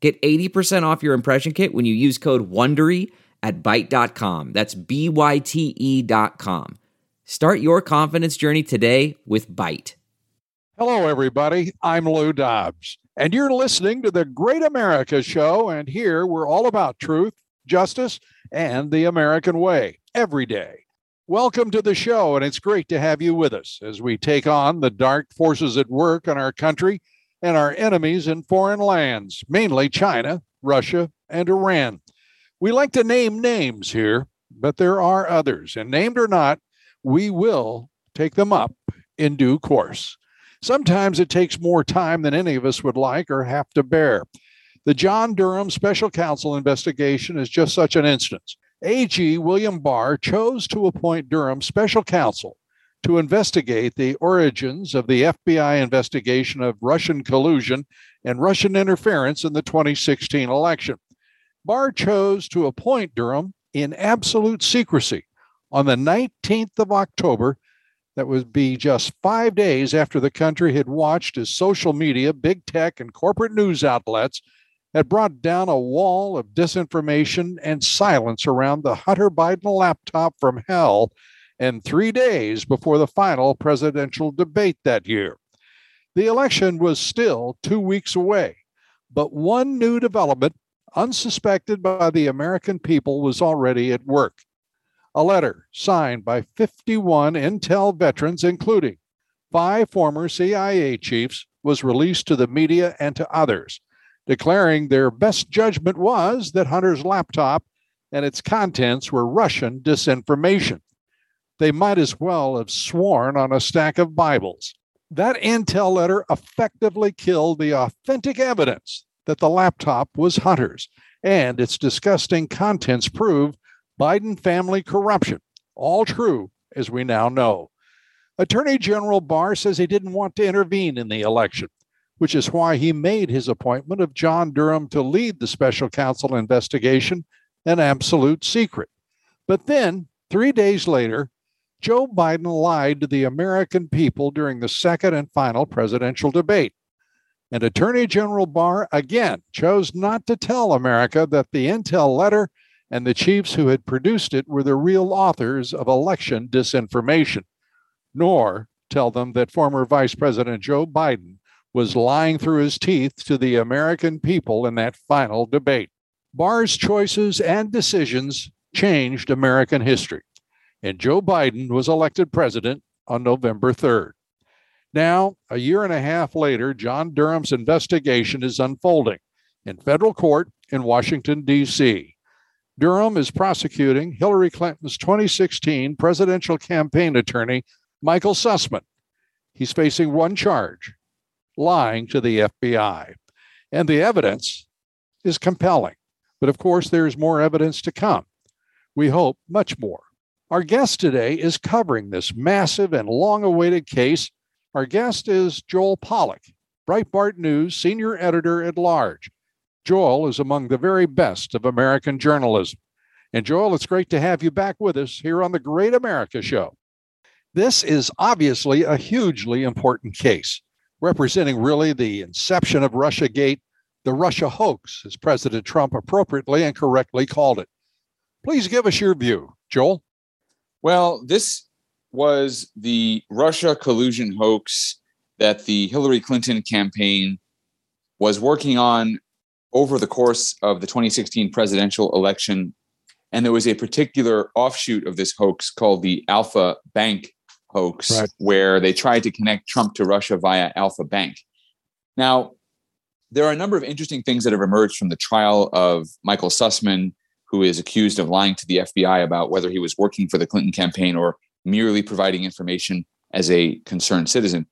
Get 80% off your impression kit when you use code WONDERY at Byte.com. That's B-Y-T-E dot com. Start your confidence journey today with Byte. Hello, everybody. I'm Lou Dobbs, and you're listening to the Great America Show. And here we're all about truth, justice, and the American way every day. Welcome to the show, and it's great to have you with us as we take on the dark forces at work in our country and our enemies in foreign lands, mainly China, Russia, and Iran. We like to name names here, but there are others, and named or not, we will take them up in due course. Sometimes it takes more time than any of us would like or have to bear. The John Durham Special Counsel investigation is just such an instance. AG William Barr chose to appoint Durham special counsel to investigate the origins of the FBI investigation of Russian collusion and Russian interference in the 2016 election. Barr chose to appoint Durham in absolute secrecy on the 19th of October. That would be just five days after the country had watched as social media, big tech, and corporate news outlets had brought down a wall of disinformation and silence around the Hunter Biden laptop from hell, and three days before the final presidential debate that year. The election was still two weeks away, but one new development, unsuspected by the American people, was already at work. A letter signed by 51 Intel veterans, including five former CIA chiefs, was released to the media and to others declaring their best judgment was that Hunter's laptop and its contents were Russian disinformation. They might as well have sworn on a stack of Bibles. That intel letter effectively killed the authentic evidence that the laptop was Hunter's, and its disgusting contents prove Biden family corruption. All true, as we now know. Attorney General Barr says he didn't want to intervene in the election which is why he made his appointment of John Durham to lead the special counsel investigation an absolute secret. But then, three days later, Joe Biden lied to the American people during the second and final presidential debate. And Attorney General Barr again chose not to tell America that the intel letter and the chiefs who had produced it were the real authors of election disinformation, nor tell them that former Vice President Joe Biden was lying through his teeth to the American people in that final debate. Barr's choices and decisions changed American history, and Joe Biden was elected president on November 3rd. Now, a year and a half later, John Durham's investigation is unfolding in federal court in Washington, D.C. Durham is prosecuting Hillary Clinton's 2016 presidential campaign attorney, Michael Sussmann. He's facing one charge lying to the FBI. And the evidence is compelling. But of course, there's more evidence to come. We hope much more. Our guest today is covering this massive and long awaited case. Our guest is Joel Pollak, Breitbart News senior editor at large. Joel is among the very best of American journalism. And Joel, it's great to have you back with us here on the Great America Show. This is obviously a hugely important case representing really the inception of Russiagate, the Russia hoax, as President Trump appropriately and correctly called it. Please give us your view, Joel. Well, this was the Russia collusion hoax that the Hillary Clinton campaign was working on over the course of the 2016 presidential election. And there was a particular offshoot of this hoax called the Alfa Bank hoax right. where they tried to connect Trump to Russia via Alfa Bank. Now, there are a number of interesting things that have emerged from the trial of Michael Sussmann, who is accused of lying to the FBI about whether he was working for the Clinton campaign or merely providing information as a concerned citizen.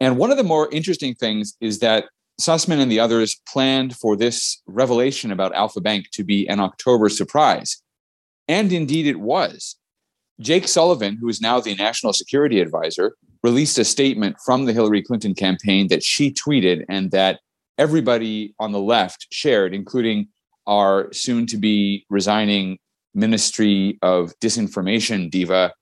And one of the more interesting things is that Sussmann and the others planned for this revelation about Alfa Bank to be an October surprise. And indeed it was. Jake Sullivan, who is now the national security advisor, released a statement from the Hillary Clinton campaign that she tweeted and that everybody on the left shared, including our soon to be resigning Ministry of Disinformation diva,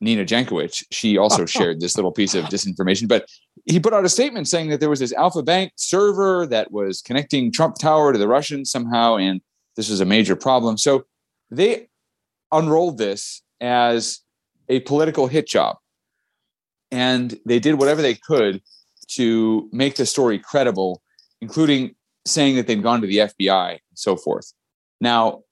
Nina Jankowicz. She also shared this little piece of disinformation, but he put out a statement saying that there was this Alfa Bank server that was connecting Trump Tower to the Russians somehow, and this was a major problem. So they unrolled this as a political hit job. And they did whatever they could to make the story credible, including saying that they'd gone to the FBI and so forth. Now,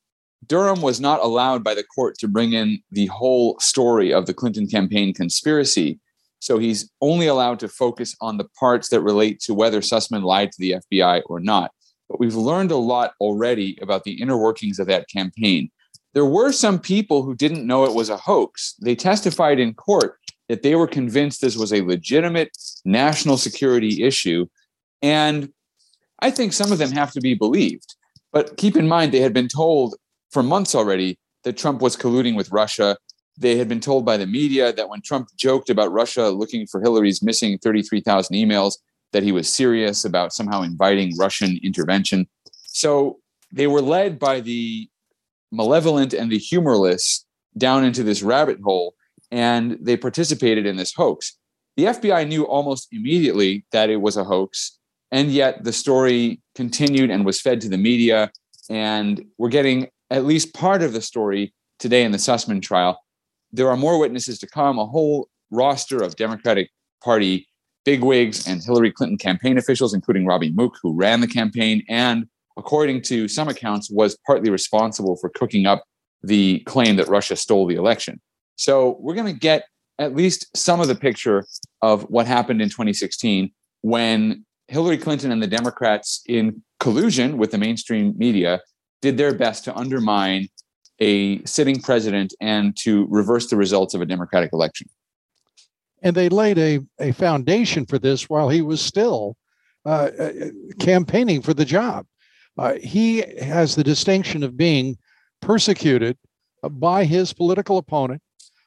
Durham was not allowed by the court to bring in the whole story of the Clinton campaign conspiracy. So he's only allowed to focus on the parts that relate to whether Sussmann lied to the FBI or not. But we've learned a lot already about the inner workings of that campaign. There were some people who didn't know it was a hoax. They testified in court that they were convinced this was a legitimate national security issue. And I think some of them have to be believed. But keep in mind, they had been told for months already that Trump was colluding with Russia. They had been told by the media that when Trump joked about Russia looking for Hillary's missing 33,000 emails, that he was serious about somehow inviting Russian intervention. So they were led by the malevolent and the humorless down into this rabbit hole, and they participated in this hoax. The FBI knew almost immediately that it was a hoax, and yet the story continued and was fed to the media. And we're getting at least part of the story today in the Sussmann trial. There are more witnesses to come, a whole roster of Democratic Party bigwigs and Hillary Clinton campaign officials, including Robbie Mook, who ran the campaign and, according to some accounts, was partly responsible for cooking up the claim that Russia stole the election. So we're going to get at least some of the picture of what happened in 2016 when Hillary Clinton and the Democrats, in collusion with the mainstream media, did their best to undermine a sitting president and to reverse the results of a democratic election. And they laid a, a foundation for this while he was still uh, uh, campaigning for the job. Uh, he has the distinction of being persecuted by his political opponent,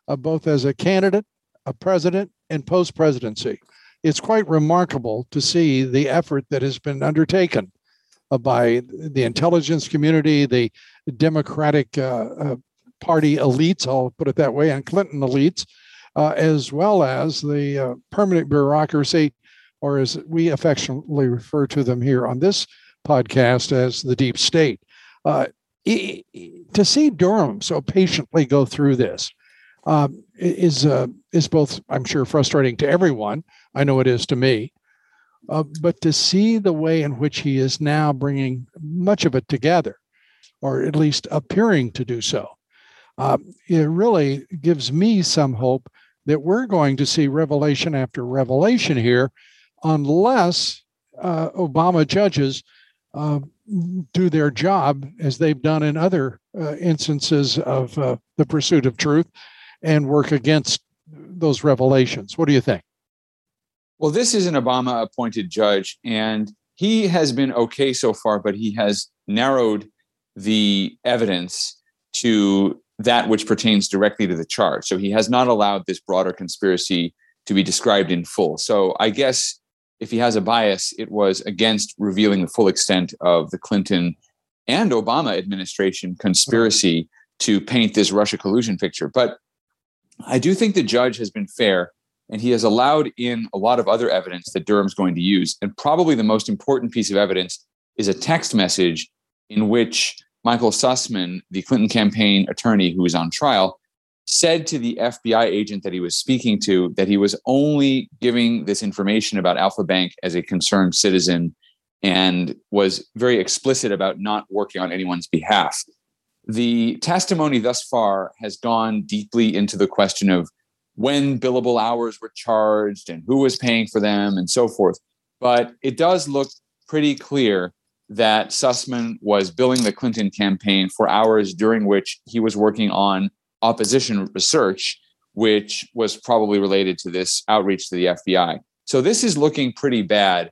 uh, both as a candidate, a president, and post presidency. It's quite remarkable to see the effort that has been undertaken uh, by the intelligence community, the Democratic uh, uh, Party elites, I'll put it that way, and Clinton elites, as well as the permanent bureaucracy, or as we affectionately refer to them here on this podcast as the deep state. Uh, to see Durham so patiently go through this um, is uh, is both, I'm sure, frustrating to everyone. I know it is to me, uh, but to see the way in which he is now bringing much of it together, or at least appearing to do so, uh, it really gives me some hope that we're going to see revelation after revelation here, unless uh, Obama judges uh, do their job as they've done in other uh, instances of uh, the pursuit of truth and work against those revelations. What do you think? Well, this is an Obama appointed judge, and he has been okay so far, but he has narrowed the evidence to that which pertains directly to the charge. So he has not allowed this broader conspiracy to be described in full. So I guess if he has a bias, it was against revealing the full extent of the Clinton and Obama administration conspiracy to paint this Russia collusion picture. But I do think the judge has been fair and he has allowed in a lot of other evidence that Durham's going to use. And probably the most important piece of evidence is a text message in which Michael Sussmann, the Clinton campaign attorney who was on trial, said to the FBI agent that he was speaking to that he was only giving this information about Alfa Bank as a concerned citizen and was very explicit about not working on anyone's behalf. The testimony thus far has gone deeply into the question of when billable hours were charged and who was paying for them and so forth. But it does look pretty clear that Sussmann was billing the Clinton campaign for hours during which he was working on opposition research, which was probably related to this outreach to the FBI. So this is looking pretty bad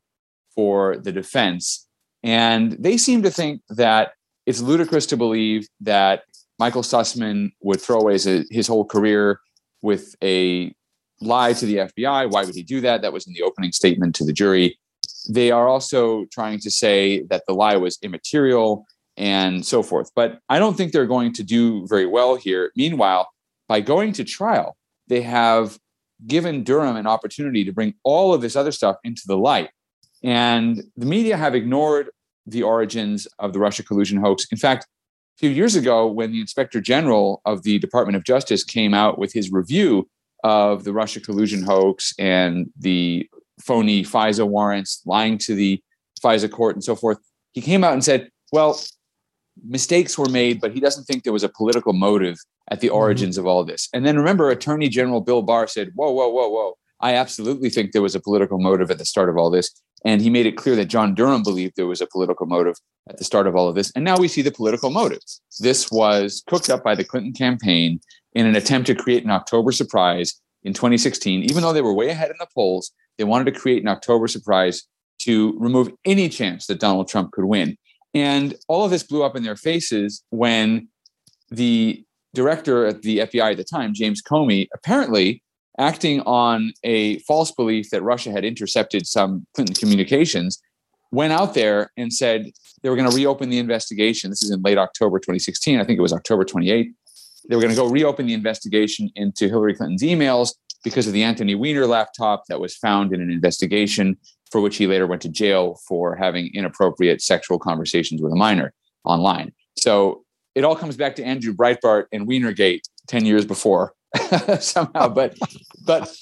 for the defense. And they seem to think that it's ludicrous to believe that Michael Sussmann would throw away his, his whole career with a lie to the FBI. Why would he do that? That was in the opening statement to the jury. They are also trying to say that the lie was immaterial and so forth. But I don't think they're going to do very well here. Meanwhile, by going to trial, they have given Durham an opportunity to bring all of this other stuff into the light. And the media have ignored the origins of the Russia collusion hoax. In fact, a few years ago, when the inspector general of the Department of Justice came out with his review of the Russia collusion hoax and the phony FISA warrants, lying to the FISA court, and so forth, he came out and said, well, mistakes were made, but he doesn't think there was a political motive at the mm-hmm. origins mm-hmm. of all this. And then remember, Attorney General Bill Barr said, whoa, whoa, whoa, whoa. I absolutely think there was a political motive at the start of all this. And he made it clear that John Durham believed there was a political motive at the start of all of this. And now we see the political motive. This was cooked up by the Clinton campaign in an attempt to create an October surprise in 2016. Even though they were way ahead in the polls, they wanted to create an October surprise to remove any chance that Donald Trump could win. And all of this blew up in their faces when the director at the FBI at the time, James Comey, apparently acting on a false belief that Russia had intercepted some Clinton communications, went out there and said they were going to reopen the investigation. This is in late October 2016. I think it was October 28th. They were going to go reopen the investigation into Hillary Clinton's emails because of the Anthony Weiner laptop that was found in an investigation for which he later went to jail for having inappropriate sexual conversations with a minor online. So it all comes back to Andrew Breitbart and Weinergate 10 years before somehow. But, but,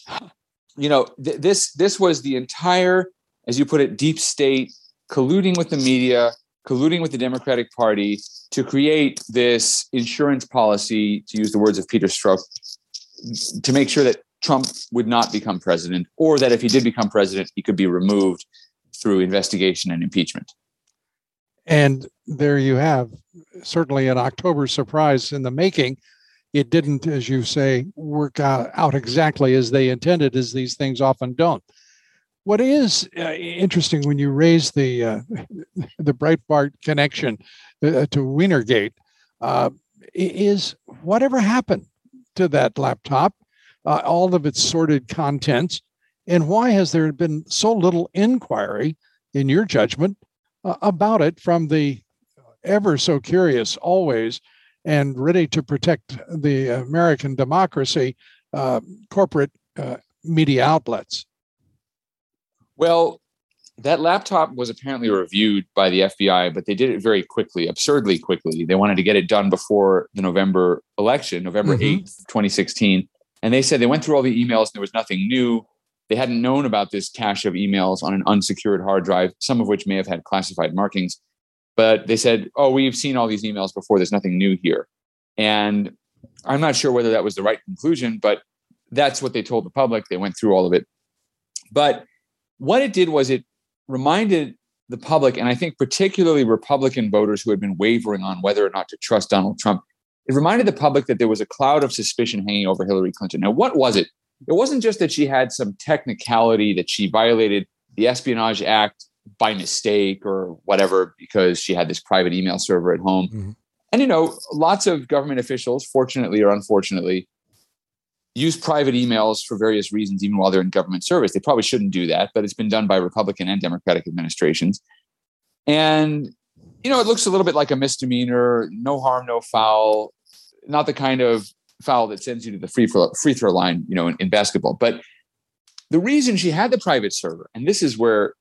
you know, th- this, this was the entire, as you put it, deep state colluding with the media, colluding with the Democratic Party to create this insurance policy, to use the words of Peter Strzok, to make sure that Trump would not become president, or that if he did become president, he could be removed through investigation and impeachment. And there you have certainly an October surprise in the making. It didn't, as you say, work out, exactly as they intended, as these things often don't. What is uh, interesting when you raise the uh, the Breitbart connection uh, to Weinergate uh, is whatever happened to that laptop uh, all of its sordid contents? And why has there been so little inquiry, in your judgment, uh, about it from the ever so curious, always, and ready to protect the American democracy uh, corporate uh, media outlets? Well, that laptop was apparently reviewed by the FBI, but they did it very quickly, absurdly quickly. They wanted to get it done before the November election, November mm-hmm. 8th, 2016. And they said they went through all the emails and there was nothing new. They hadn't known about this cache of emails on an unsecured hard drive, some of which may have had classified markings. But they said, oh, we've seen all these emails before. There's nothing new here. And I'm not sure whether that was the right conclusion, but that's what they told the public. They went through all of it. But what it did was it reminded the public, and I think particularly Republican voters who had been wavering on whether or not to trust Donald Trump, it reminded the public that there was a cloud of suspicion hanging over Hillary Clinton. Now, what was it? It wasn't just that she had some technicality that she violated the Espionage Act by mistake or whatever because she had this private email server at home. Mm-hmm. And, you know, lots of government officials, fortunately or unfortunately, use private emails for various reasons, even while they're in government service. They probably shouldn't do that, but it's been done by Republican and Democratic administrations. And, you know, it looks a little bit like a misdemeanor, no harm, no foul not the kind of foul that sends you to the free throw, free throw line, you know, in, in basketball. But the reason she had the private server, and this is where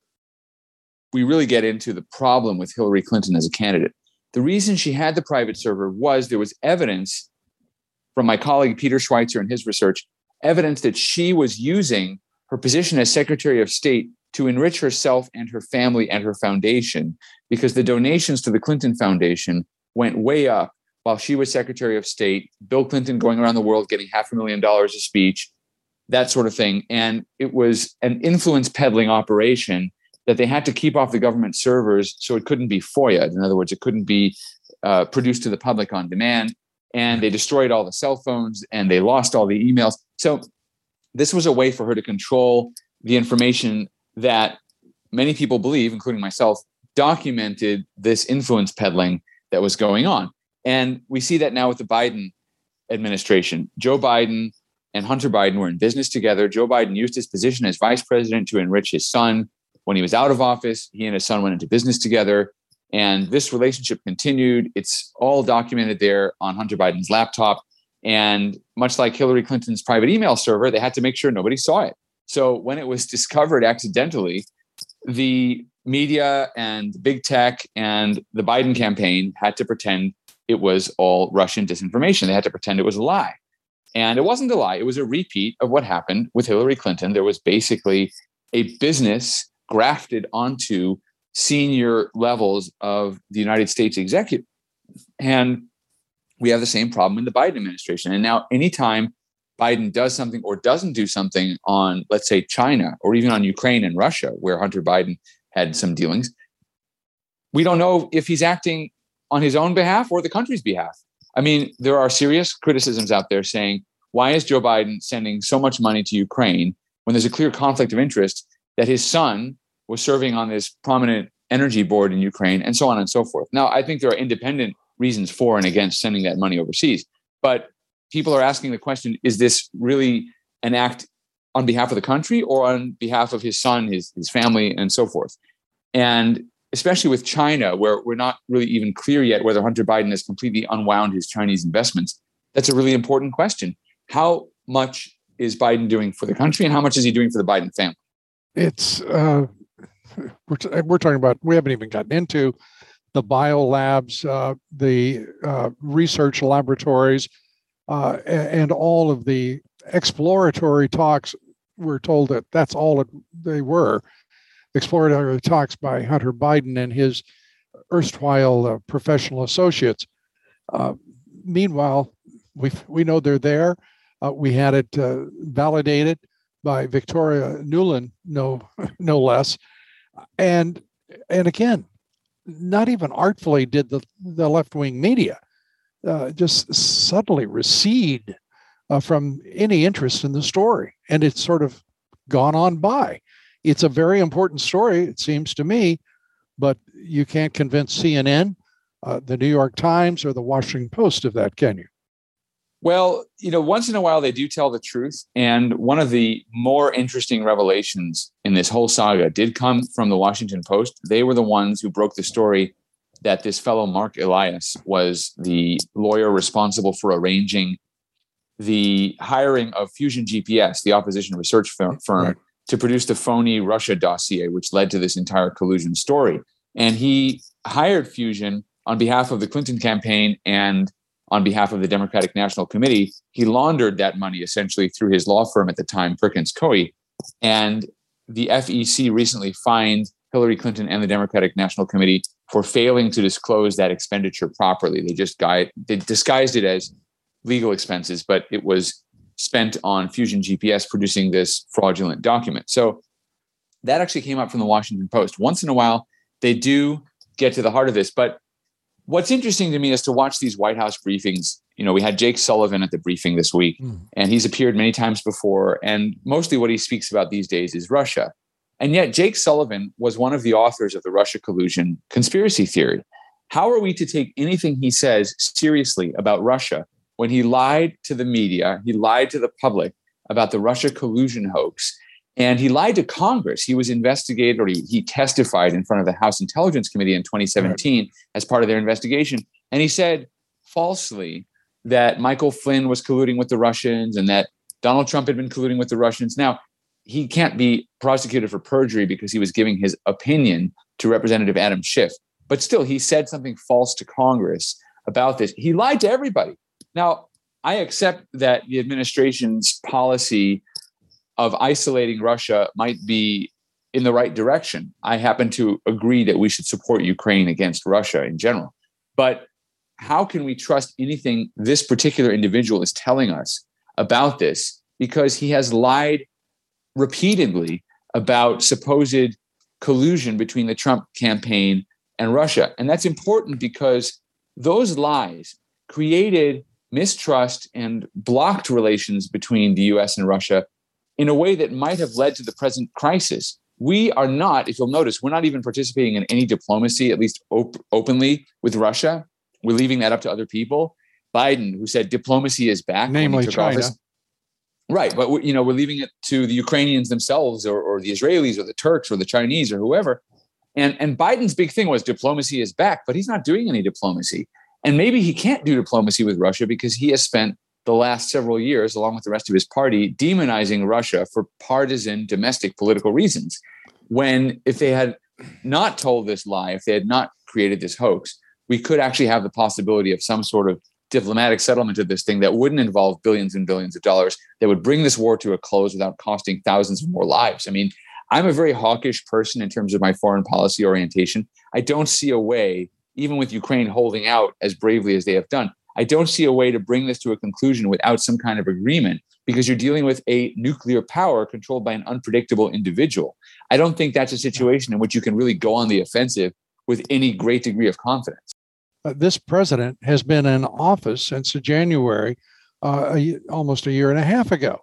we really get into the problem with Hillary Clinton as a candidate. The reason she had the private server was there was evidence from my colleague Peter Schweizer and his research, evidence that she was using her position as Secretary of State to enrich herself and her family and her foundation because the donations to the Clinton Foundation went way up while she was Secretary of State, Bill Clinton going around the world getting half a million dollars a speech, that sort of thing. And it was an influence peddling operation that they had to keep off the government servers so it couldn't be FOIA. In other words, it couldn't be uh, produced to the public on demand. And they destroyed all the cell phones and they lost all the emails. So this was a way for her to control the information that many people believe, including myself, documented this influence peddling that was going on. And we see that now with the Biden administration. Joe Biden and Hunter Biden were in business together. Joe Biden used his position as vice president to enrich his son. When he was out of office, he and his son went into business together. And this relationship continued. It's all documented there on Hunter Biden's laptop. And much like Hillary Clinton's private email server, they had to make sure nobody saw it. So when it was discovered accidentally, the media and big tech and the Biden campaign had to pretend it was all Russian disinformation. They had to pretend it was a lie. And it wasn't a lie, it was a repeat of what happened with Hillary Clinton. There was basically a business grafted onto senior levels of the United States executive. And we have the same problem in the Biden administration. And now, anytime Biden does something or doesn't do something on, let's say, China or even on Ukraine and Russia, where Hunter Biden had some dealings, we don't know if he's acting on his own behalf or the country's behalf. I mean, there are serious criticisms out there saying, why is Joe Biden sending so much money to Ukraine when there's a clear conflict of interest that his son was serving on this prominent energy board in Ukraine and so on and so forth? Now, I think there are independent reasons for and against sending that money overseas. But people are asking the question is this really an act on behalf of the country or on behalf of his son, his, his family, and so forth? And especially with China, where we're not really even clear yet whether Hunter Biden has completely unwound his Chinese investments, that's a really important question. How much is Biden doing for the country and how much is he doing for the Biden family? It's, uh, we're, we're talking about, we haven't even gotten into the biolabs, uh, the uh, research laboratories, uh, and all of the exploratory talks. We're told that that's all it, they were exploratory talks by Hunter Biden and his erstwhile uh, professional associates. Uh, meanwhile, we we know they're there. Uh, we had it validated by Victoria Nuland, no no less, and and again, not even artfully did the, the left wing media uh, just suddenly recede uh, from any interest in the story. And it's sort of gone on by. It's a very important story, it seems to me, but you can't convince CNN, uh, the New York Times, or the Washington Post of that, can you? Well, you know, once in a while they do tell the truth. And one of the more interesting revelations in this whole saga did come from the Washington Post. They were the ones who broke the story that this fellow Marc Elias was the lawyer responsible for arranging the hiring of Fusion GPS, the opposition research firm, right. to produce the phony Russia dossier, which led to this entire collusion story. And he hired Fusion on behalf of the Clinton campaign and on behalf of the Democratic National Committee, he laundered that money essentially through his law firm at the time, Perkins Coie. And the FEC recently fined Hillary Clinton and the Democratic National Committee for failing to disclose that expenditure properly. They just guide, they disguised it as legal expenses, but it was spent on Fusion GPS producing this fraudulent document. So that actually came up from the Washington Post. Once in a while, they do get to the heart of this, but what's interesting to me is to watch these White House briefings. You know, we had Jake Sullivan at the briefing this week, mm. and he's appeared many times before. And mostly what he speaks about these days is Russia. And yet, Jake Sullivan was one of the authors of the Russia collusion conspiracy theory. How are we to take anything he says seriously about Russia when he lied to the media, he lied to the public about the Russia collusion hoax, and he lied to Congress. He was investigated or he, he testified in front of the House Intelligence Committee in 2017 right. as part of their investigation. And he said falsely that Michael Flynn was colluding with the Russians and that Donald Trump had been colluding with the Russians. Now, he can't be prosecuted for perjury because he was giving his opinion to Representative Adam Schiff. But still, he said something false to Congress about this. He lied to everybody. Now, I accept that the administration's policy of isolating Russia might be in the right direction. I happen to agree that we should support Ukraine against Russia in general. But how can we trust anything this particular individual is telling us about this? Because he has lied repeatedly about supposed collusion between the Trump campaign and Russia. And that's important because those lies created mistrust and blocked relations between the US and Russia in a way that might have led to the present crisis. we are not, if you'll notice, we're not even participating in any diplomacy, at least op- openly, with Russia. We're leaving that up to other people. Biden, who said diplomacy is back, namely China. Office, right, but you know we're leaving it to the Ukrainians themselves, or, or the Israelis, or the Turks, or the Chinese, or whoever. And and Biden's big thing was diplomacy is back, but he's not doing any diplomacy. And maybe he can't do diplomacy with Russia because he has spent the last several years, along with the rest of his party, demonizing Russia for partisan domestic political reasons. When if they had not told this lie, if they had not created this hoax, we could actually have the possibility of some sort of diplomatic settlement of this thing that wouldn't involve billions and billions of dollars that would bring this war to a close without costing thousands of more lives. I mean, I'm a very hawkish person in terms of my foreign policy orientation. I don't see a way, even with Ukraine holding out as bravely as they have done, I don't see a way to bring this to a conclusion without some kind of agreement because you're dealing with a nuclear power controlled by an unpredictable individual. I don't think that's a situation in which you can really go on the offensive with any great degree of confidence. Uh, this president has been in office since January, uh, a, almost a year and a half ago.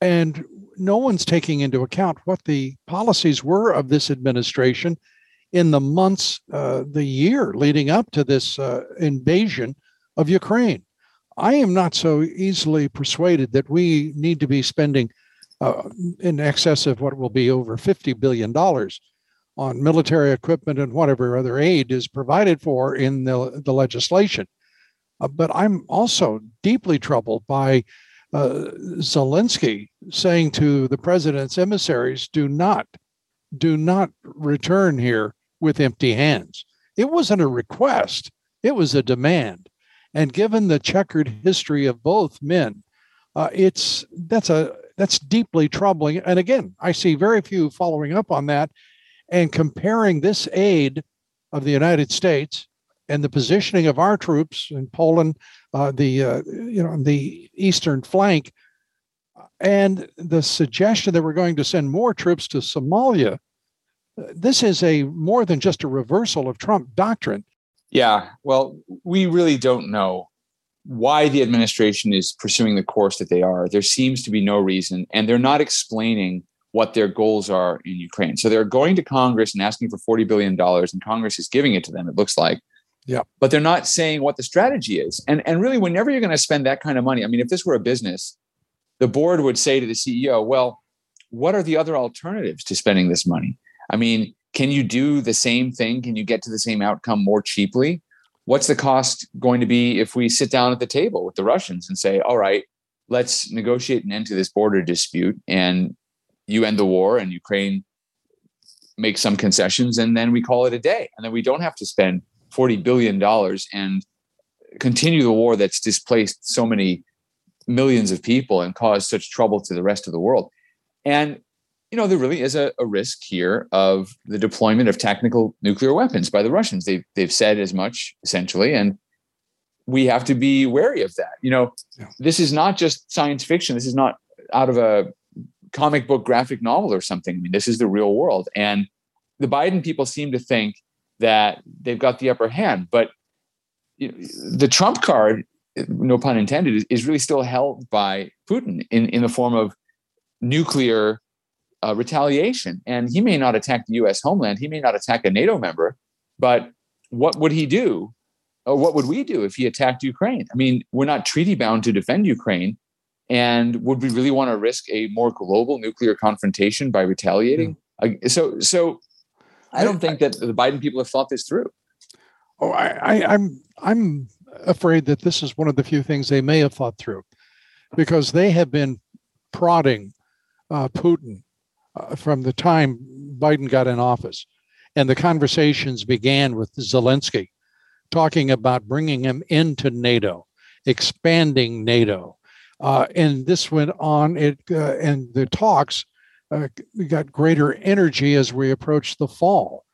And no one's taking into account what the policies were of this administration in the months, uh, the year leading up to this uh, invasion of Ukraine. I am not so easily persuaded that we need to be spending uh, in excess of what will be over $50 billion on military equipment and whatever other aid is provided for in the, the legislation. Uh, but I'm also deeply troubled by uh, Zelensky saying to the president's emissaries, do not, do not return here with empty hands. It wasn't a request, it was a demand. And given the checkered history of both men, uh, it's that's a that's deeply troubling. And again, I see very few following up on that and comparing this aid of the United States and the positioning of our troops in Poland, uh, the uh, you know on the eastern flank, and the suggestion that we're going to send more troops to Somalia. This is a more than just a reversal of Trump doctrine. Yeah, well, we really don't know why the administration is pursuing the course that they are. There seems to be no reason, and they're not explaining what their goals are in Ukraine. So they're going to Congress and asking for $40 billion, and Congress is giving it to them, it looks like. Yeah. But they're not saying what the strategy is. And, and really, whenever you're going to spend that kind of money, I mean, if this were a business, the board would say to the CEO, well, what are the other alternatives to spending this money? I mean, can you do the same thing? Can you get to the same outcome more cheaply? What's the cost going to be if we sit down at the table with the Russians and say, all right, let's negotiate an end to this border dispute and you end the war and Ukraine makes some concessions and then we call it a day. And then we don't have to spend $40 billion and continue the war that's displaced so many millions of people and caused such trouble to the rest of the world. And, you know, there really is a, a risk here of the deployment of technical nuclear weapons by the Russians. They've, they've said as much, essentially. And we have to be wary of that. You know, yeah. this is not just science fiction. This is not out of a comic book graphic novel or something. I mean, this is the real world. And the Biden people seem to think that they've got the upper hand, but you know, the Trump card, no pun intended, is, is, really still held by Putin in, in the form of nuclear uh, retaliation. And he may not attack the US homeland, he may not attack a NATO member, but what would he do? Or what would we do if he attacked Ukraine? I mean, we're not treaty bound to defend Ukraine. And would we really want to risk a more global nuclear confrontation by retaliating? Yeah. So, so I don't think that the Biden people have thought this through. Oh, I, I, I'm I'm afraid that this is one of the few things they may have thought through, because they have been prodding uh, Putin uh, from the time Biden got in office, and the conversations began with Zelensky talking about bringing him into NATO, expanding NATO, uh, and this went on. It uh, and the talks uh, got greater energy as we approached the fall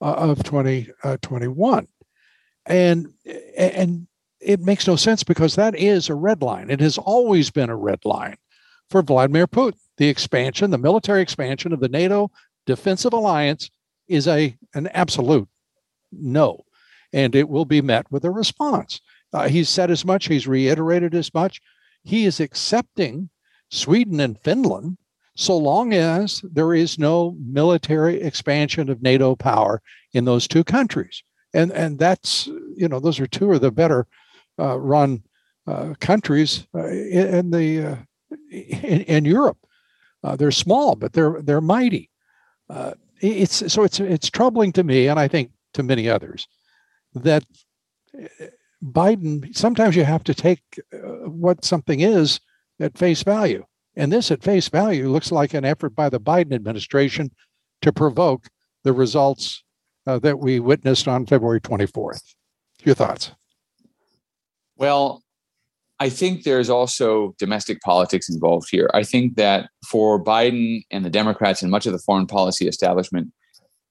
uh, of 2021, uh, and and it makes no sense because that is a red line. It has always been a red line for Vladimir Putin. The expansion, the military expansion of the NATO defensive alliance, is a an absolute no, and it will be met with a response. Uh, he's said as much. He's reiterated as much he is accepting Sweden and Finland so long as there is no military expansion of NATO power in those two countries. And, and that's, you know, those are two of the better uh, run uh, countries uh, in, the uh, in, in, Europe. Uh, they're small, but they're they're mighty. Uh, it's so it's it's troubling to me, and I think to many others, that Biden. Sometimes you have to take what something is at face value, and this at face value looks like an effort by the Biden administration to provoke the results that we witnessed on February 24th. Your thoughts? Well, I think there's also domestic politics involved here. I think that for Biden and the Democrats and much of the foreign policy establishment,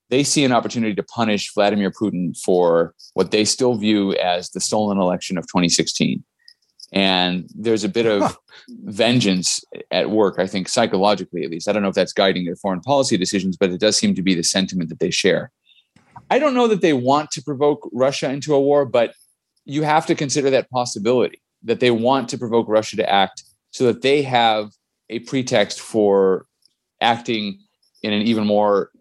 they see an opportunity to punish Vladimir Putin for what they still view as the stolen election of 2016. And there's a bit of vengeance at work, I think, psychologically at least. I don't know if that's guiding their foreign policy decisions, but it does seem to be the sentiment that they share. I don't know that they want to provoke Russia into a war, but you have to consider that possibility that they want to provoke Russia to act so that they have a pretext for acting in an even more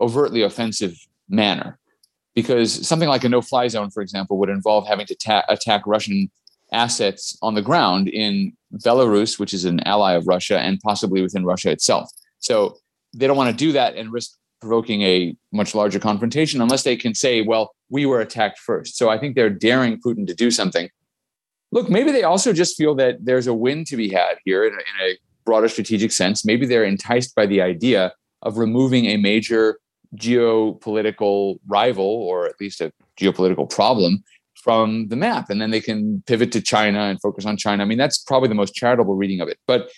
overtly offensive manner. Because something like a no fly zone, for example, would involve having to ta- attack Russian assets on the ground in Belarus, which is an ally of Russia, and possibly within Russia itself. So they don't want to do that and risk provoking a much larger confrontation unless they can say, well, we were attacked first. So I think they're daring Putin to do something look, maybe they also just feel that there's a win to be had here in a, in a broader strategic sense. Maybe they're enticed by the idea of removing a major geopolitical rival or at least a geopolitical problem from the map. And then they can pivot to China and focus on China. I mean, that's probably the most charitable reading of it. But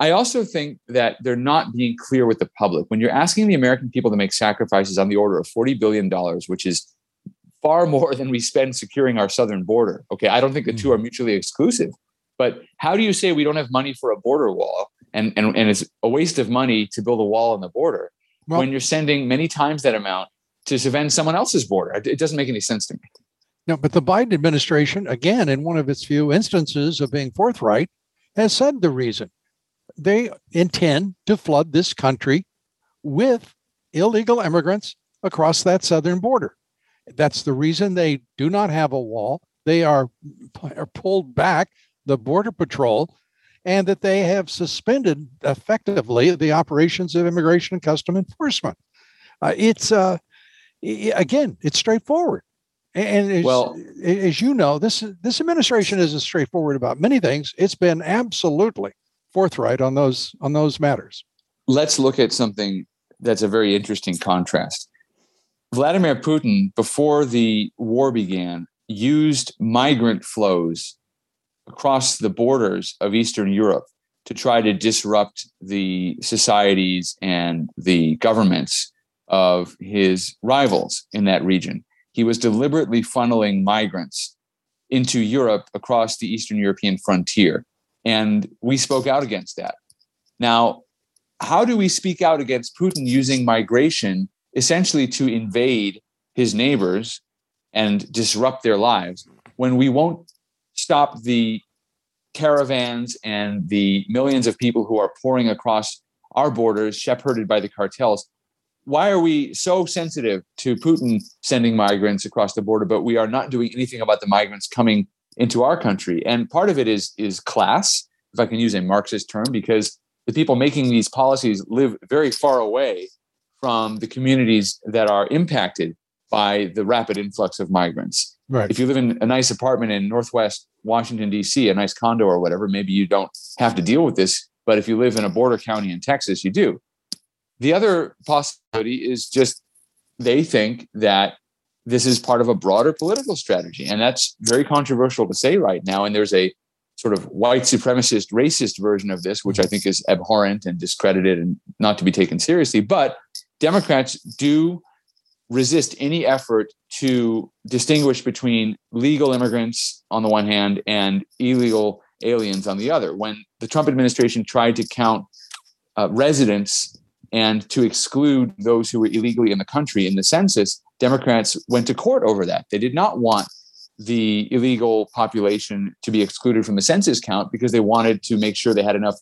I also think that they're not being clear with the public. When you're asking the American people to make sacrifices on the order of $40 billion, which is far more than we spend securing our southern border. Okay, I don't think the two are mm-hmm. mutually exclusive. But how do you say we don't have money for a border wall and, and, and it's a waste of money to build a wall on the border well, when you're sending many times that amount to defend someone else's border? It doesn't make any sense to me. No, but the Biden administration, again, in one of its few instances of being forthright, has said the reason they intend to flood this country with illegal immigrants across that southern border. That's the reason they do not have a wall. They are, are pulled back, the Border Patrol, and that they have suspended effectively the operations of Immigration and Custom Enforcement. Uh, it's, uh, again, it's straightforward. And as, well, as you know, this this administration isn't straightforward about many things. It's been absolutely forthright on those on those matters. Let's look at something that's a very interesting contrast. Vladimir Putin, before the war began, used migrant flows across the borders of Eastern Europe to try to disrupt the societies and the governments of his rivals in that region. He was deliberately funneling migrants into Europe across the Eastern European frontier. And we spoke out against that. Now, how do we speak out against Putin using migration essentially to invade his neighbors and disrupt their lives when we won't stop the caravans and the millions of people who are pouring across our borders, shepherded by the cartels. Why are we so sensitive to Putin sending migrants across the border, but we are not doing anything about the migrants coming into our country? And part of it is is class, if I can use a Marxist term, because the people making these policies live very far away from the communities that are impacted by the rapid influx of migrants. Right. If you live in a nice apartment in Northwest Washington, D.C., a nice condo or whatever, maybe you don't have to deal with this. But if you live in a border county in Texas, you do. The other possibility is just they think that this is part of a broader political strategy. And that's very controversial to say right now. And there's a sort of white supremacist, racist version of this, which I think is abhorrent and discredited and not to be taken seriously. But Democrats do resist any effort to distinguish between legal immigrants on the one hand and illegal aliens on the other. When the Trump administration tried to count uh, residents and to exclude those who were illegally in the country in the census, Democrats went to court over that. They did not want the illegal population to be excluded from the census count because they wanted to make sure they had enough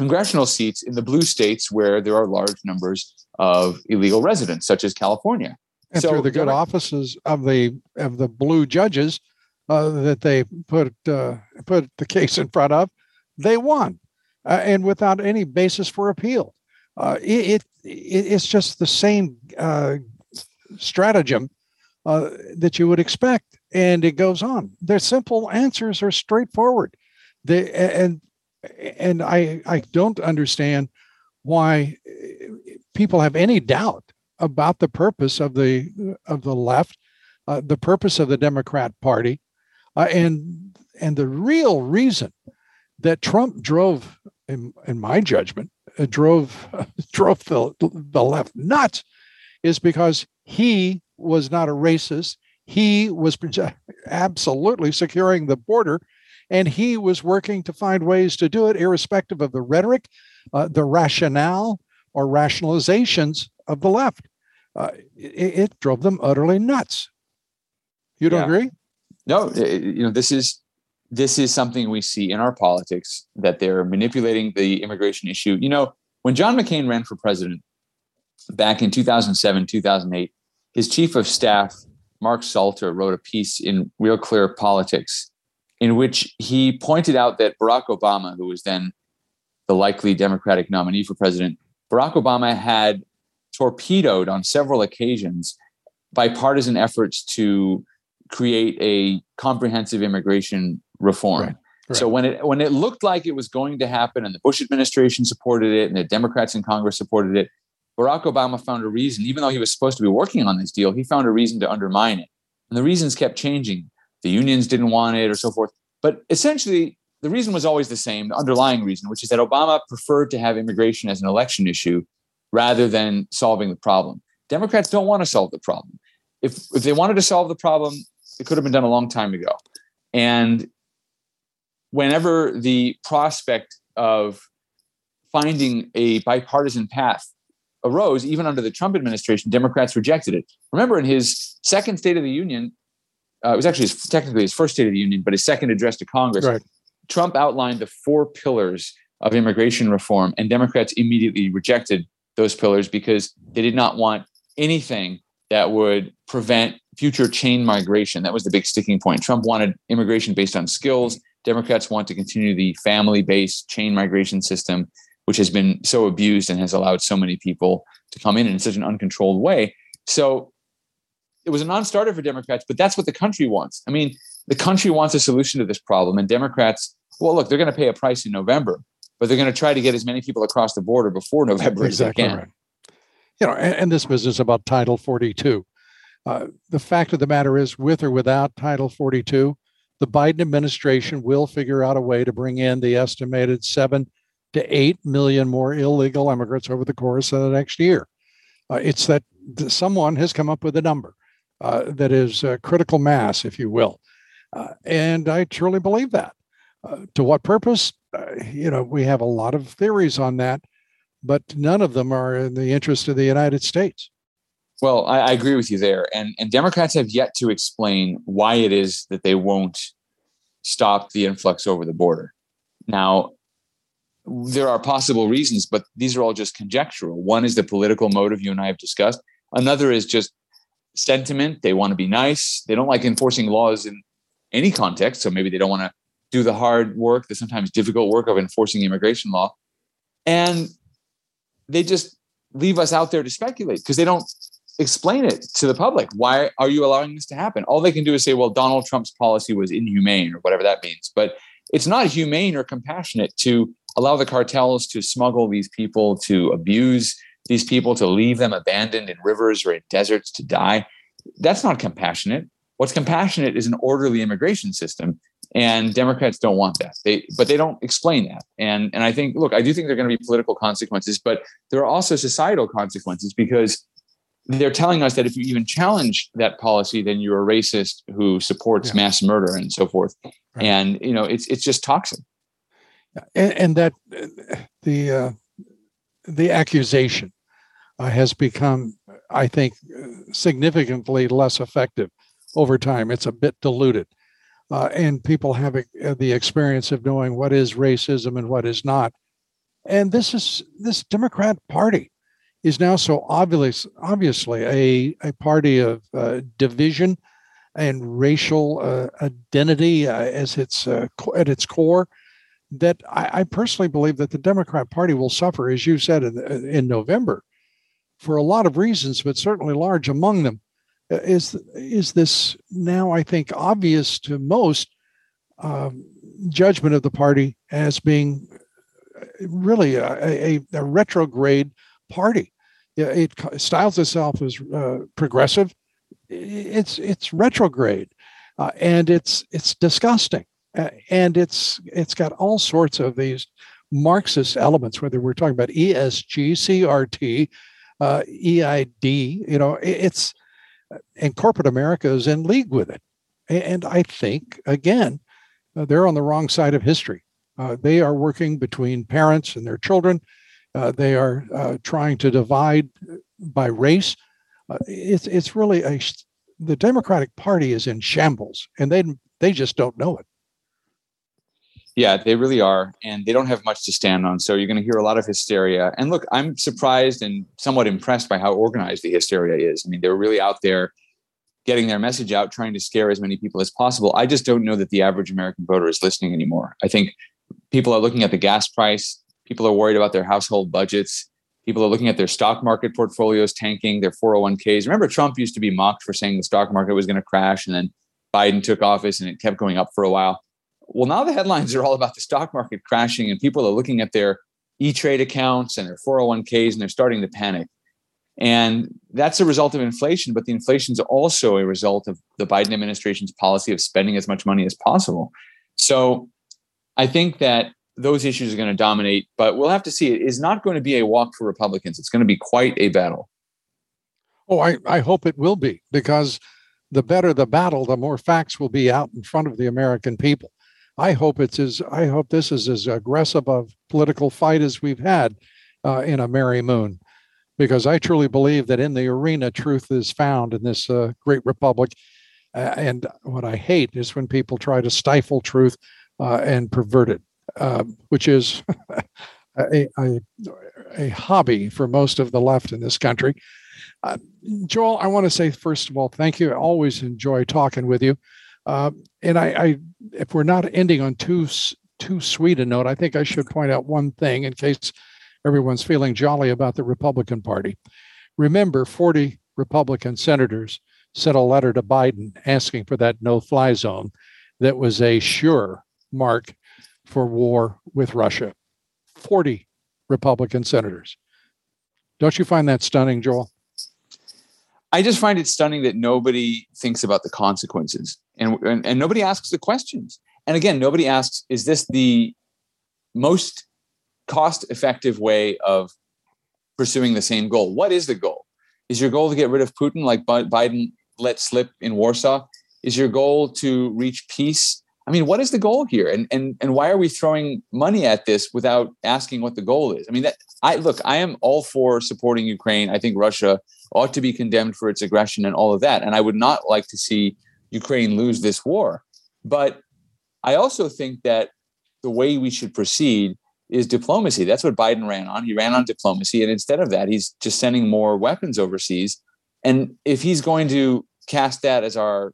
congressional seats in the blue states where there are large numbers of illegal residents, such as California. And so through the good offices of the of the blue judges uh, that they put uh, put the case in front of, they won, uh, and without any basis for appeal. Uh, it, it, it's just the same uh, stratagem uh, that you would expect, and it goes on. Their simple answers are straightforward. They and and I I don't understand why people have any doubt about the purpose of the of the left, uh, the purpose of the Democrat Party, uh, and and the real reason that Trump drove, in, in my judgment, uh, drove drove the the left nuts, is because he was not a racist. He was absolutely securing the border, and he was working to find ways to do it, irrespective of the rhetoric, uh, the rationale, or rationalizations of the left. Uh, it, it, drove them utterly nuts. You don't yeah. agree? No, you know this is this is something we see in our politics that they're manipulating the immigration issue. You know, when John McCain ran for president back in 2007, 2008, his chief of staff, Mark Salter, wrote a piece in Real Clear Politics in which he pointed out that Barack Obama, who was then the likely Democratic nominee for president, Barack Obama had torpedoed on several occasions bipartisan efforts to create a comprehensive immigration reform. Right, right. So when it when it looked like it was going to happen and the Bush administration supported it and the Democrats in Congress supported it, Barack Obama found a reason, even though he was supposed to be working on this deal, he found a reason to undermine it. And the reasons kept changing. The unions didn't want it or so forth. But essentially, the reason was always the same, the underlying reason, which is that Obama preferred to have immigration as an election issue rather than solving the problem. Democrats don't want to solve the problem. If, if they wanted to solve the problem, it could have been done a long time ago. And whenever the prospect of finding a bipartisan path arose, even under the Trump administration, Democrats rejected it. Remember, in his second State of the Union, uh, it was actually his, technically his first State of the Union, but his second address to Congress, right. Trump outlined the four pillars of immigration reform, and Democrats immediately rejected those pillars because they did not want anything that would prevent future chain migration. That was the big sticking point. Trump wanted immigration based on skills. Democrats want to continue the family based chain migration system, which has been so abused and has allowed so many people to come in in such an uncontrolled way. So it was a non starter for Democrats, but that's what the country wants. I mean, the country wants a solution to this problem, and Democrats, well, look, they're going to pay a price in November, but they're going to try to get as many people across the border before November exactly as they can. Right. You know, and, and, this business about Title 42. Uh, the fact of the matter is, with or without Title 42, the Biden administration will figure out a way to bring in the estimated seven to eight million more illegal immigrants over the course of the next year. Uh, it's that someone has come up with a number uh, that is critical mass, if you will. Uh, and I truly believe that. Uh, to what purpose? Uh, you know, we have a lot of theories on that, but none of them are in the interest of the United States. Well, I, I, agree with you there. And, and Democrats have yet to explain why it is that they won't stop the influx over the border. Now, there are possible reasons, but these are all just conjectural. One is the political motive you and I have discussed. Another is just sentiment. They want to be nice. They don't like enforcing laws in any context. So maybe they don't want to do the hard work, the sometimes difficult work of enforcing immigration law. And they just leave us out there to speculate because they don't explain it to the public. Why are you allowing this to happen? All they can do is say, well, Donald Trump's policy was inhumane or whatever that means. But it's not humane or compassionate to allow the cartels to smuggle these people, to abuse these people, to leave them abandoned in rivers or in deserts to die. That's not compassionate. What's compassionate is an orderly immigration system. And Democrats don't want that. They, but they don't explain that. And, and I think, look, I do think there are going to be political consequences, but there are also societal consequences because they're telling us that if you even challenge that policy, then you're a racist who supports yeah. mass murder and so forth. Right. And you know, it's it's just toxic. And, and that the uh, the accusation uh, has become, I think, significantly less effective over time. It's a bit diluted. Uh, and people have uh, the experience of knowing what is racism and what is not. And this is this Democrat Party is now so obvious, obviously a, a party of uh, division and racial uh, identity uh, as its uh, at its core that I, I, personally believe that the Democrat Party will suffer, as you said in, in November, for a lot of reasons, but certainly large among them uh, is is this now I think obvious to most um, judgment of the party as being uh, really a, a, a retrograde party. It styles itself as uh, progressive. It's it's retrograde, uh, and it's it's disgusting, uh, and it's it's got all sorts of these Marxist elements. Whether we're talking about ESG, CRT, uh, EID, you know, it's and corporate America is in league with it. And I think again, uh, they're on the wrong side of history. Uh, they are working between parents and their children uh, they are uh, trying to divide by race. Uh, it's it's really a the Democratic Party is in shambles, and they they just don't know it. Yeah, they really are, and they don't have much to stand on. So you're going to hear a lot of hysteria. And look, I'm surprised and somewhat impressed by how organized the hysteria is. I mean, they're really out there getting their message out, trying to scare as many people as possible. I just don't know that the average American voter is listening anymore. I think people are looking at the gas price. People are worried about their household budgets. People are looking at their stock market portfolios tanking, their 401ks. Remember, Trump used to be mocked for saying the stock market was going to crash, and then Biden took office and it kept going up for a while. Well, now the headlines are all about the stock market crashing, and people are looking at their E Trade accounts and their 401ks, and they're starting to panic. And that's a result of inflation, but the inflation is also a result of the Biden administration's policy of spending as much money as possible. So I think that those issues are going to dominate, but we'll have to see. It is not going to be a walk for Republicans. It's going to be quite a battle. Oh, I, I hope it will be because the better the battle, the more facts will be out in front of the American people. I hope it's as I hope this is as aggressive a political fight as we've had uh, in a merry moon, because I truly believe that in the arena, truth is found in this uh, great republic. Uh, and what I hate is when people try to stifle truth uh, and pervert it. Um, which is a, a, a, hobby for most of the left in this country. Uh, Joel, I want to say, first of all, thank you. I always enjoy talking with you. Uh, and I, I, if we're not ending on too too sweet a note, I think I should point out one thing in case everyone's feeling jolly about the Republican Party. Remember, 40 Republican senators sent a letter to Biden asking for that no fly zone that was a sure mark for war with Russia. 40 Republican senators. Don't you find that stunning, Joel? I just find it stunning that nobody thinks about the consequences and, and, and nobody asks the questions. And again, nobody asks, is this the most cost effective way of pursuing the same goal? What is the goal? Is your goal to get rid of Putin like Biden let slip in Warsaw? Is your goal to reach peace I mean, what is the goal here? And and and why are we throwing money at this without asking what the goal is? I mean, that I look, I am all for supporting Ukraine. I think Russia ought to be condemned for its aggression and all of that. And I would not like to see Ukraine lose this war. But I also think that the way we should proceed is diplomacy. That's what Biden ran on. He ran on diplomacy. And instead of that, he's just sending more weapons overseas. And if he's going to cast that as our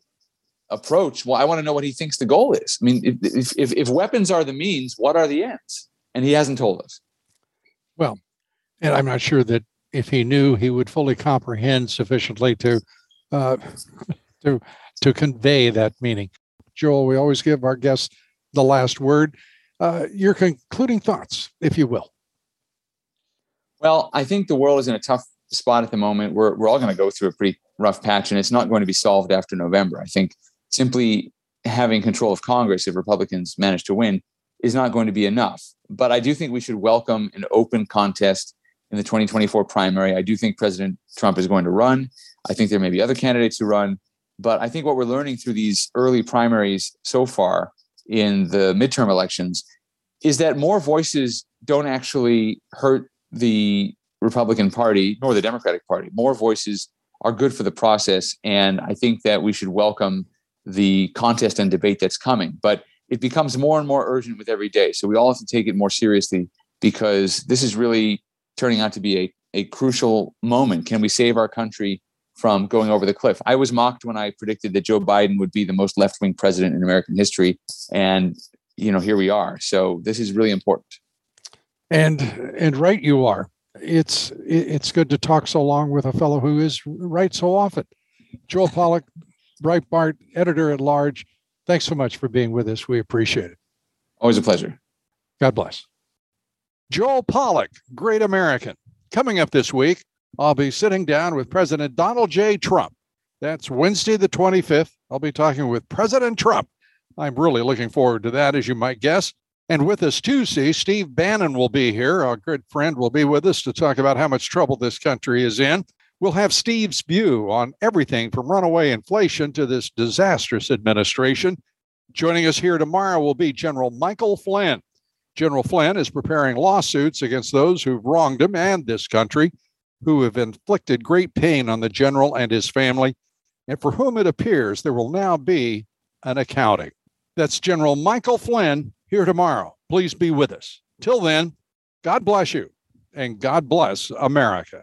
approach, well, I want to know what he thinks the goal is. I mean, if, if, if weapons are the means, what are the ends? And he hasn't told us. Well, and I'm not sure that if he knew, he would fully comprehend sufficiently to uh, to to convey that meaning. Joel, we always give our guests the last word. Uh, your concluding thoughts, if you will. Well, I think the world is in a tough spot at the moment. We're we're all going to go through a pretty rough patch, and it's not going to be solved after November. I think simply having control of Congress, if Republicans manage to win, is not going to be enough. But I do think we should welcome an open contest in the 2024 primary. I do think President Trump is going to run. I think there may be other candidates who run. But I think what we're learning through these early primaries so far in the midterm elections is that more voices don't actually hurt the Republican Party nor the Democratic Party. More voices are good for the process. And I think that we should welcome the contest and debate that's coming. But it becomes more and more urgent with every day. So we all have to take it more seriously because this is really turning out to be a, a crucial moment. Can we save our country from going over the cliff? I was mocked when I predicted that Joe Biden would be the most left wing president in American history. And, you know, here we are. So this is really important. And and right you are. It's it's good to talk so long with a fellow who is right so often. Joel Pollak, Breitbart editor at large. Thanks so much for being with us. We appreciate it. Always a pleasure. God bless. Joel Pollak, great American. Coming up this week, I'll be sitting down with President Donald J. Trump. That's Wednesday, the 25th. I'll be talking with President Trump. I'm really looking forward to that, as you might guess. And with us Tuesday, Steve Bannon will be here. Our good friend will be with us to talk about how much trouble this country is in. We'll have Steve's view on everything from runaway inflation to this disastrous administration. Joining us here tomorrow will be General Michael Flynn. General Flynn is preparing lawsuits against those who've wronged him and this country, who have inflicted great pain on the general and his family, and for whom it appears there will now be an accounting. That's General Michael Flynn here tomorrow. Please be with us. Till then, God bless you and God bless America.